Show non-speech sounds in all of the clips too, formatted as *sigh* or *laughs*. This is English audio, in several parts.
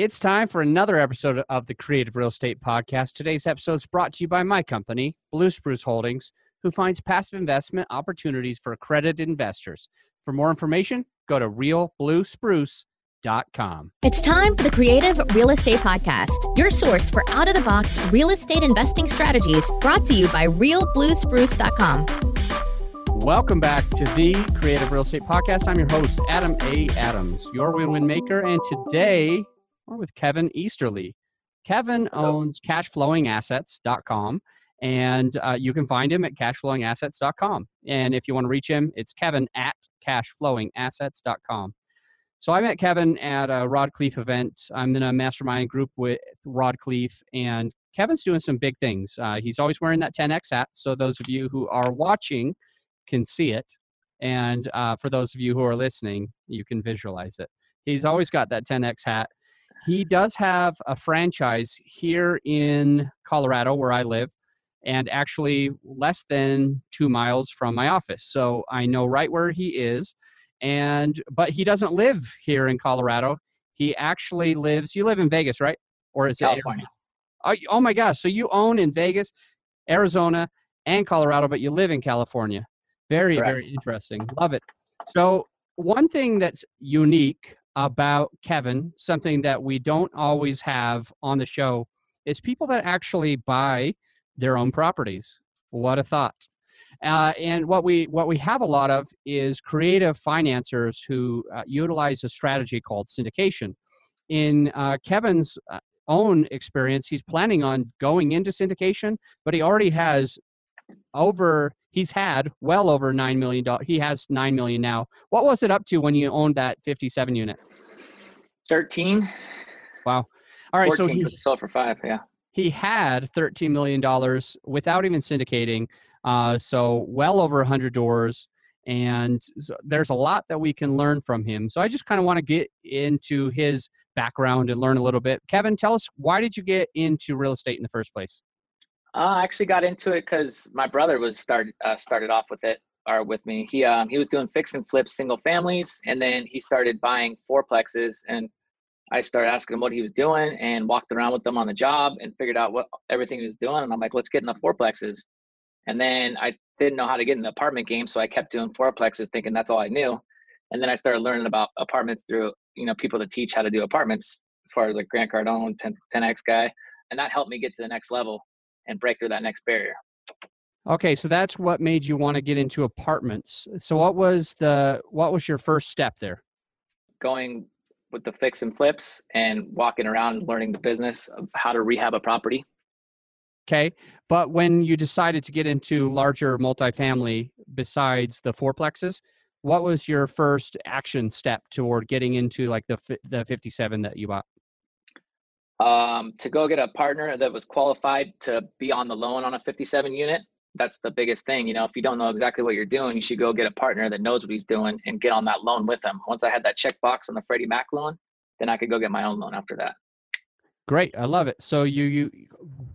It's time for another episode of the Creative Real Estate Podcast. Today's episode is brought to you by my company, Blue Spruce Holdings, who finds passive investment opportunities for accredited investors. For more information, go to realbluespruce.com. It's time for the Creative Real Estate Podcast, your source for out of the box real estate investing strategies brought to you by realbluespruce.com. Welcome back to the Creative Real Estate Podcast. I'm your host, Adam A. Adams, your win win maker. And today we're with Kevin Easterly. Kevin owns cashflowingassets.com and uh, you can find him at cashflowingassets.com. And if you want to reach him, it's Kevin at cashflowingassets.com. So I met Kevin at a Rod Khleif event. I'm in a mastermind group with Rod Khleif, and Kevin's doing some big things. Uh, he's always wearing that 10X hat. So those of you who are watching can see it. And uh, for those of you who are listening, you can visualize it. He's always got that 10X hat. He does have a franchise here in Colorado where I live and actually less than two miles from my office. So I know right where he is. And but he doesn't live here in Colorado. He actually lives. You live in Vegas, right? Or is California? It, oh, oh my gosh! So you own in Vegas, Arizona, and Colorado, but you live in California. Very, Correct. very interesting. Love it. So one thing that's unique about Kevin, something that we don't always have on the show, is people that actually buy their own properties. What a thought! Uh, and what we what we have a lot of is creative financiers who uh, utilize a strategy called syndication. In uh, Kevin's uh, own experience, he's planning on going into syndication, but he already has over. He's had well over nine million dollars. He has nine million now. What was it up to when you owned that fifty-seven unit? 13. Wow. All right, 14 so he, sold for five. Yeah. he had $13 million without even syndicating. Uh, so well over a 100 doors. And so there's a lot that we can learn from him. So I just kind of want to get into his background and learn a little bit. Kevin, tell us why did you get into real estate in the first place? Uh, I actually got into it because my brother was started uh, started off with it or with me. He um, he was doing fix and flip single families, and then he started buying fourplexes. And I started asking him what he was doing, and walked around with him on the job, and figured out what everything he was doing. And I'm like, let's get in the fourplexes. And then I didn't know how to get in the apartment game, so I kept doing fourplexes, thinking that's all I knew. And then I started learning about apartments through you know people that teach how to do apartments, as far as like Grant Cardone, 10, 10x guy, and that helped me get to the next level and break through that next barrier. Okay, so that's what made you want to get into apartments. So what was the what was your first step there? Going with the fix and flips and walking around learning the business of how to rehab a property. Okay, but when you decided to get into larger multifamily besides the fourplexes, what was your first action step toward getting into like the the 57 that you bought? Um, to go get a partner that was qualified to be on the loan on a 57 unit. That's the biggest thing. You know, if you don't know exactly what you're doing, you should go get a partner that knows what he's doing and get on that loan with him Once I had that checkbox on the Freddie Mac loan, then I could go get my own loan after that. Great, I love it. So you you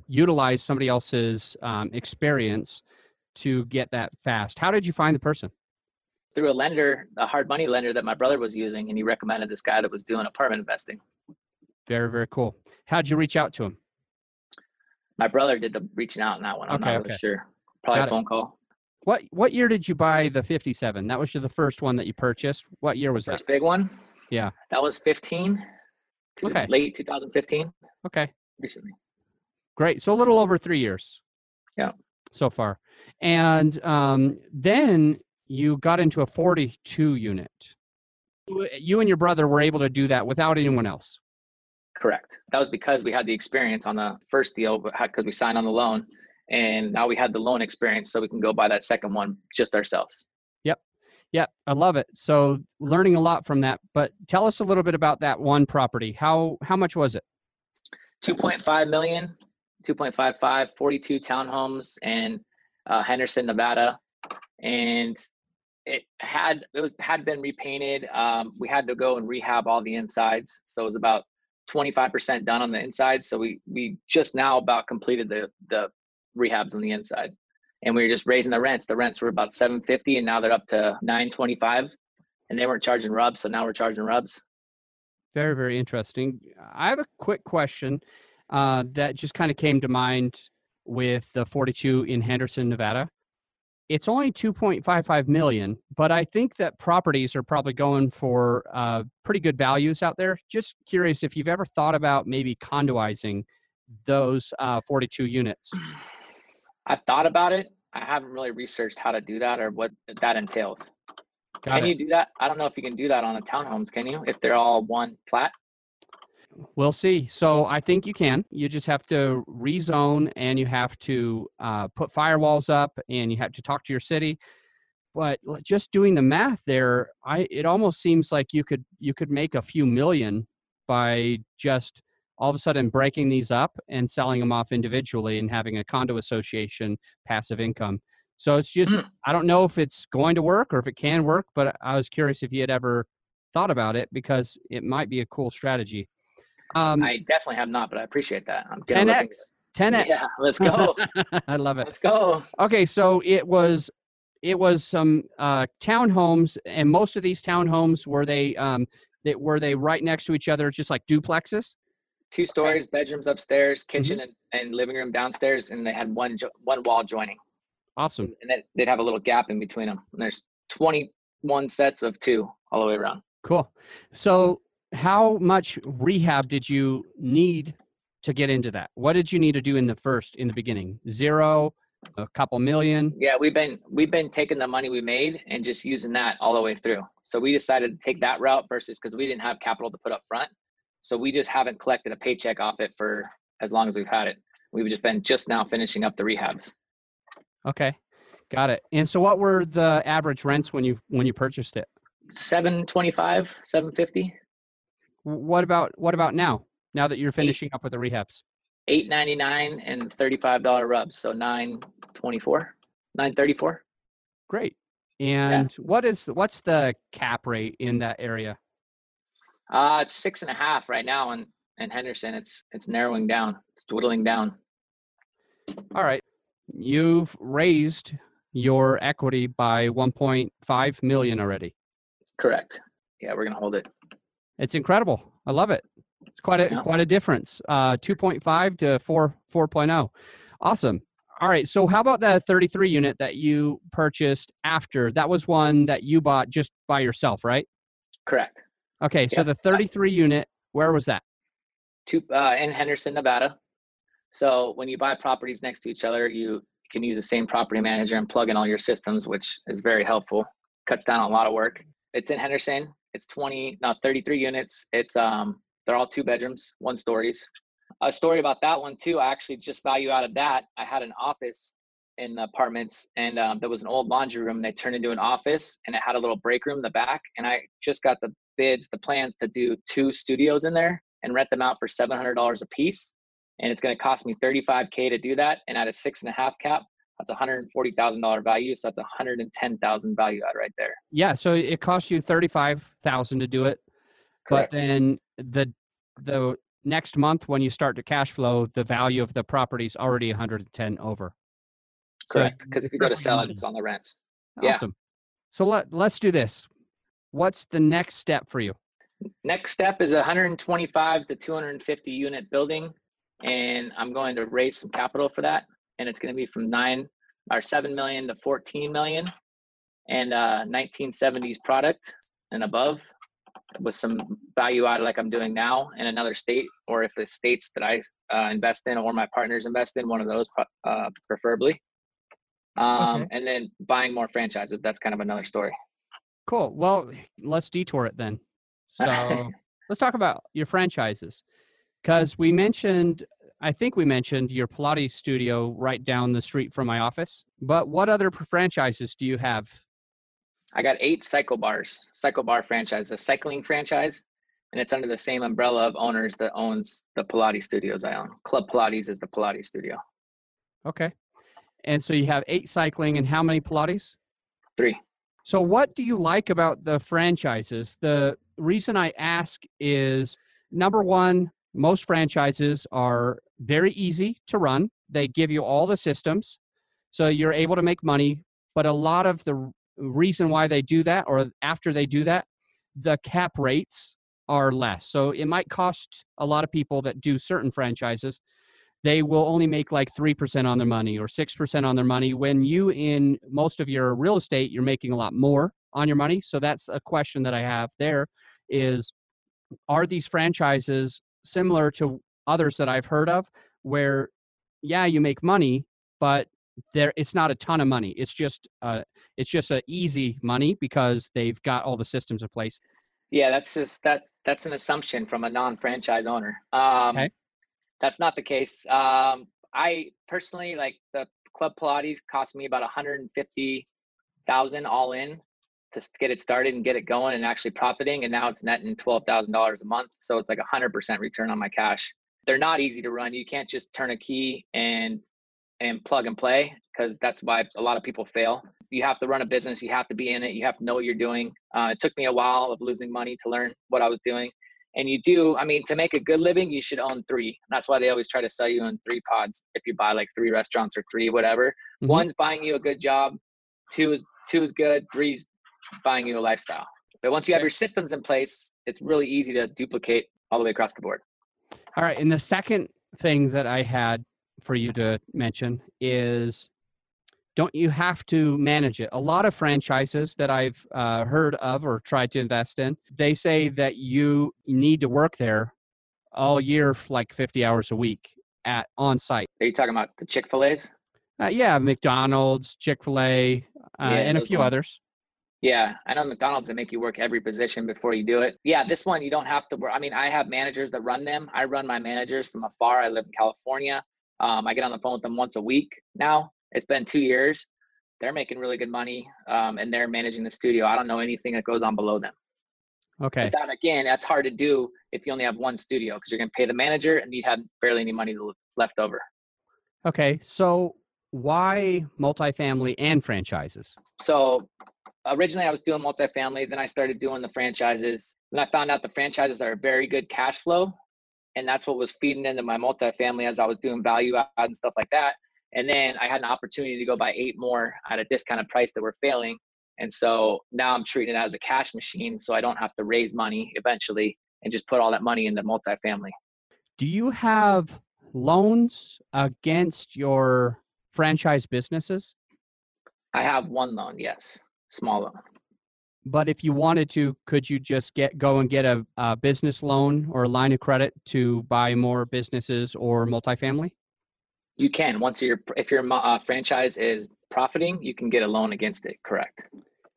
utilize somebody else's um, experience to get that fast. How did you find the person? Through a lender, a hard money lender that my brother was using, and he recommended this guy that was doing apartment investing. Very very cool. How'd you reach out to him? My brother did the reaching out in that one. I'm Okay, not really okay. sure. Probably Got a it. phone call. What what year did you buy the 57? That was the first one that you purchased. What year was that? First big one. Yeah. That was 15. Okay. Late 2015. Okay. Recently. Great. So a little over three years. Yeah. So far. And um, then you got into a 42 unit. You and your brother were able to do that without anyone else. Correct. That was because we had the experience on the first deal because we signed on the loan, and now we had the loan experience, so we can go buy that second one just ourselves. Yep. Yep. I love it. So learning a lot from that. But tell us a little bit about that one property. How how much was it? 2.5 million, 2.55, 42 townhomes in uh, Henderson, Nevada, and it had it had been repainted. Um, we had to go and rehab all the insides, so it was about 25% done on the inside. So we we just now about completed the the rehabs on the inside, and we were just raising the rents. The rents were about 750, and now they're up to 925, and they weren't charging RUBS, so now we're charging RUBS. Very, very interesting. I have a quick question uh, that just kind of came to mind with the 42 in Henderson, Nevada. It's only 2.55 million, but I think that properties are probably going for uh, pretty good values out there. Just curious if you've ever thought about maybe condoizing those uh, 42 units. *sighs* I've thought about it. I haven't really researched how to do that or what that entails. Got can it. you do that? I don't know if you can do that on the townhomes, can you? If they're all one plat? We'll see. So I think you can. You just have to rezone and you have to uh, put firewalls up and you have to talk to your city. But just doing the math there, I it almost seems like you could you could make a few million by just all of a sudden breaking these up and selling them off individually and having a condo association passive income. So it's just Mm. I don't know if it's going to work or if it can work, but I was curious if you had ever thought about it because it might be a cool strategy. Um, I definitely have not, but I appreciate that. I'm gonna look 10x, 10x. Yeah, let's go. *laughs* I love it. let's go. Okay, so it was it was some uh, townhomes, and most of these townhomes were they um, that were they right next to each other, just like duplexes. Two stories, bedrooms upstairs, Mm-hmm. kitchen and, and living room downstairs, and they had one jo- one wall joining, Awesome. and then they'd have a little gap in between them. And there's 21 sets of two all the way around. Cool. So, how much rehab did you need to get into that? What did you need to do in the first, in the beginning? Zero, a couple million? Yeah, we've been we've been taking the money we made and just using that all the way through. So we decided to take that route versus because we didn't have capital to put up front. So we just haven't collected a paycheck off it for as long as we've had it. We've just been just now finishing up the rehabs. Okay, got it. And so, what were the average rents when you when you purchased it? 725, 750, W- What about what about now? Now that you're finishing up with the rehabs? 899 and $35 RUBS. So 924, 934. Great. And what is what's the cap rate in that area? Uh it's six and a half right now and in Henderson. It's it's narrowing down. It's dwindling down. All right. You've raised your equity by 1.5 million already. Correct. Yeah, we're gonna hold it. It's incredible. I love it. It's quite a Yeah. quite a difference. Uh 2.5 to 4 4.0. Awesome. All right. So how about that 33 unit that you purchased after? That was one that you bought just by yourself, right? Correct. Okay. So Yeah. the 33 unit, where was that? two uh, in Henderson, Nevada. So when you buy properties next to each other, you can use the same property manager and plug in all your systems, which is very helpful. Cuts down a lot of work. It's in Henderson. It's 20, no, 33 units. It's um, they're all two bedrooms, one stories. A story about that one too. I actually just value out of that. I had an office in the apartments, and um, there was an old laundry room. They turned into an office, and it had a little break room in the back. And I just got the bids, the plans to do two studios in there and rent them out for $700 a piece. And it's going to cost me 35K to do that. And at a six and a half cap, that's $140,000 value. So that's 110,000 value add right there. Yeah, so it costs you 35,000 to do it. Correct. But then the the next month when you start to cash flow, the value of the property is already 110 over. Correct. Because if you go to sell it, it's on the rent. Yeah. Awesome. So let let's do this. What's the next step for you? Next step is a 125 to 250 unit building. And I'm going to raise some capital for that. And it's going to be from nine or 7 million to 14 million and uh, 1970s product and above with some value added like I'm doing now in another state, or if the states that I uh, invest in or my partners invest in, one of those uh, preferably. Um, Okay. And then buying more franchises. That's kind of another story. Cool. Well, let's detour it then. So *laughs* let's talk about your franchises. Because we mentioned, I think we mentioned your Pilates studio right down the street from my office. But what other franchises do you have? I got eight CycleBars, cycle bar franchise, a cycling franchise, and it's under the same umbrella of owners that owns the Pilates studios I own. Club Pilates is the Pilates studio. Okay. And so you have eight cycling and how many Pilates? Three. So, what do you like about the franchises? The reason I ask is number one, most franchises are very easy to run. They give you all the systems, so you're able to make money. But a lot of the reason why they do that, or after they do that, the cap rates are less. So it might cost a lot of people that do certain franchises. They will only make like 3% on their money or 6% on their money. When you, in most of your real estate, you're making a lot more on your money. So that's a question that I have there is are these franchises similar to others that I've heard of where, yeah, you make money, but there it's not a ton of money. It's just uh, it's just a easy money because they've got all the systems in place. Yeah, that's just that that's an assumption from a non-franchise owner. Um, okay. That's not the case. Um, I personally like the Club Pilates cost me about 150,000 all in to get it started and get it going and actually profiting. And now it's netting $12,000 a month. So it's like a 100% return on my cash. They're not easy to run. You can't just turn a key and and plug and play because that's why a lot of people fail. You have to run a business. You have to be in it. You have to know what you're doing. Uh, it took me a while of losing money to learn what I was doing. And you do, I mean, to make a good living, you should own three. That's why they always try to sell you in three pods. If you buy like three restaurants or three, whatever, mm-hmm. one's buying you a good job, two is two is good, three's buying you a lifestyle. But once you have your systems in place, it's really easy to duplicate all the way across the board. All right. And the second thing that I had for you to mention is don't you have to manage it? A lot of franchises that I've uh, heard of or tried to invest in, they say that you need to work there all year, like 50 hours a week at on site. Are you talking about the Chick Fil A's? Uh, yeah, McDonald's, Chick Fil A, uh, yeah, and a few ones. others. Yeah, I know McDonald's they make you work every position before you do it. Yeah, this one you don't have to work. I mean, I have managers that run them. I run my managers from afar. I live in California. Um, I get on the phone with them once a week now. It's been two years. They're making really good money, um, and they're managing the studio. I don't know anything that goes on below them. Okay. But that again, that's hard to do if you only have one studio because you're going to pay the manager and you'd have barely any money left over. Okay, so why multifamily and franchises? So originally I was doing multifamily, then I started doing the franchises. Then I found out the franchises are very good cash flow and that's what was feeding into my multifamily as I was doing value add and stuff like that. And then I had an opportunity to go buy eight more at a discounted price that were failing. And so now I'm treating it as a cash machine so I don't have to raise money eventually and just put all that money into multifamily. Do you have loans against your franchise businesses? I have one loan, yes, small loan. But if you wanted to, could you just get go and get a, a business loan or a line of credit to buy more businesses or multifamily? You can once your if your uh, franchise is profiting, you can get a loan against it. Correct.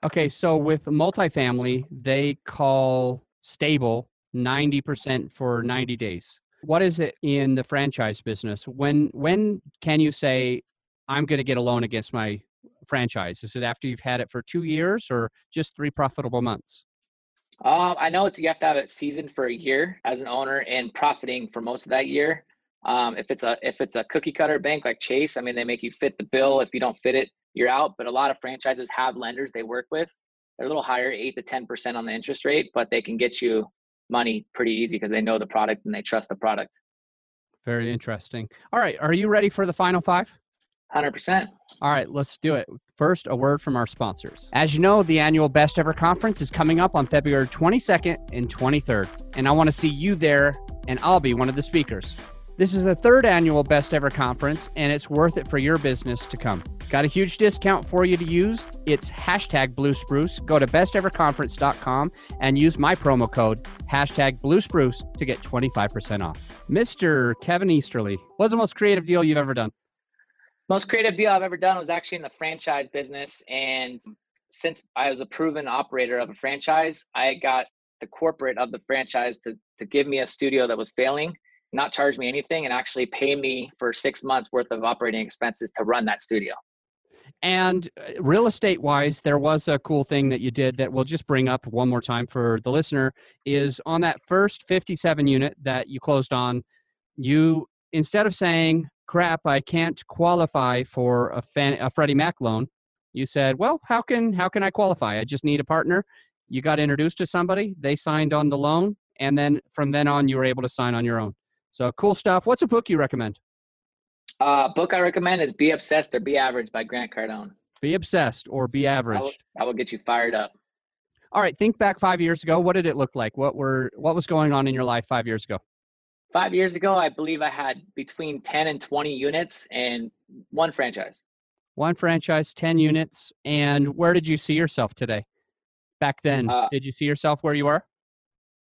Okay, so with multifamily, they call stable 90% for 90 days. What is it in the franchise business? When when can you say I'm going to get a loan against my franchise? Is it after you've had it for two years or just three profitable months? Um, I know it's you have to have it seasoned for a year as an owner and profiting for most of that year. Um, if it's a if it's a cookie cutter bank like Chase, I mean they make you fit the bill. If you don't fit it, you're out. But a lot of franchises have lenders they work with. They're a little higher, eight to ten percent on the interest rate, but they can get you money pretty easy because they know the product and they trust the product. Very interesting. All right, are you ready for the final five? 100%. All right, let's do it. First, a word from our sponsors. As you know, the annual Best Ever Conference is coming up on February 22nd and 23rd, and I want to see you there, and I'll be one of the speakers. This is the third annual Best Ever Conference, and it's worth it for your business to come. Got a huge discount for you to use. It's hashtag Blue Spruce. Go to besteverconference.com and use my promo code hashtag Blue Spruce to get 25% off. Mr. Kevin Easterly, what's the most creative deal you've ever done? Most creative deal I've ever done was actually in the franchise business. And since I was a proven operator of a franchise, I got the corporate of the franchise to, to give me a studio that was failing, not charge me anything, and actually pay me for six months worth of operating expenses to run that studio. And uh, real estate wise, there was a cool thing that you did that we'll just bring up one more time for the listener is on that first 57 unit that you closed on, you instead of saying, crap, I can't qualify for a, fan, a Freddie Mac loan. You said, well, how can how can I qualify? I just need a partner. You got introduced to somebody, they signed on the loan, and then from then on, you were able to sign on your own. So cool stuff. What's a book you recommend? Uh, book I recommend is Be Obsessed or Be Average by Grant Cardone. Be obsessed or be average. I will, I will get you fired up. All right, think back five years ago. What did it look like? What were what was going on in your life five years ago? Five years ago, I believe I had between 10 and 20 units and one franchise. One franchise, 10 units. And where did you see yourself today? Back then, Uh, did you see yourself where you are?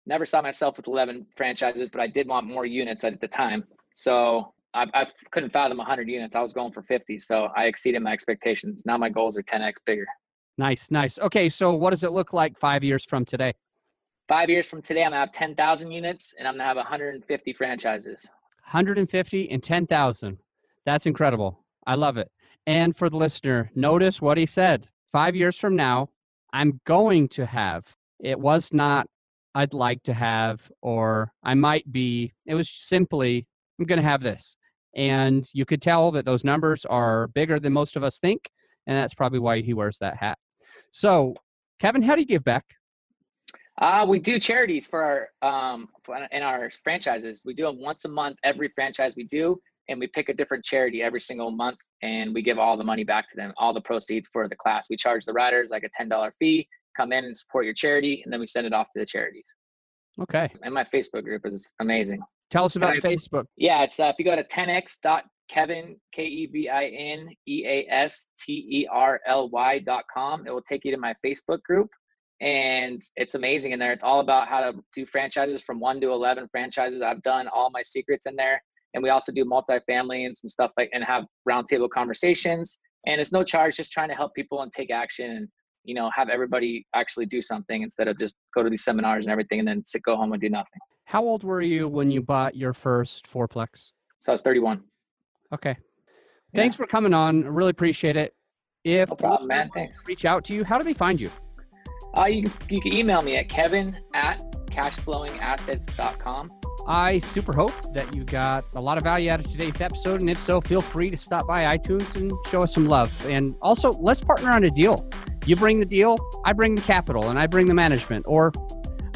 Never saw myself with 11 franchises, but I did want more units at the time. So I, I couldn't fathom 100 units. I was going for 50. So I exceeded my expectations. Now my goals are 10x bigger. Nice, nice. Okay, so what does it look like five years from today? Five years from today, I'm to have 10,000 units and I'm to have 150 franchises. 150 and 10,000. That's incredible. I love it. And for the listener, notice what he said. Five years from now, I'm going to have. It was not, I'd like to have, or I might be. It was simply, I'm going to have this. And you could tell that those numbers are bigger than most of us think. And that's probably why he wears that hat. So, Kevin, how do you give back? Uh, we do charities for our um in our franchises. We do them once a month. Every franchise we do, and we pick a different charity every single month, and we give all the money back to them, all the proceeds for the class. We charge the riders like a ten dollar fee. Come in and support your charity, and then we send it off to the charities. Okay. And my Facebook group is amazing. Tell us about I- Facebook. Yeah, it's uh, if you go to 10x.kevin k e v i n e a s t e r l y dot com. It will take you to my Facebook group, and it's amazing in there. It's all about how to do franchises from one to eleven franchises. I've done all my secrets in there, and we also do multifamily and some stuff like and have roundtable conversations. And it's no charge, just trying to help people and take action and you know have everybody actually do something instead of just go to these seminars and everything and then sit go home and do nothing. How old were you when you bought your first fourplex? So I was 31. Okay. Yeah. Thanks for coming on. Really appreciate it. If No problem, man. Thanks. Reach out to you. How do they find you? Uh, you, you can email me at kevin at cashflowingassets.com. I super hope that you got a lot of value out of today's episode. And if so, feel free to stop by iTunes and show us some love. And also, let's partner on a deal. You bring the deal, I bring the capital, and I bring the management. Or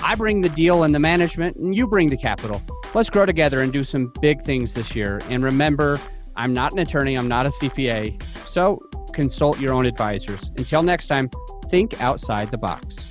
I bring the deal and the management, and you bring the capital. Let's grow together and do some big things this year. And remember, I'm not an attorney, I'm not a CPA. So consult your own advisors. Until next time, think outside the box.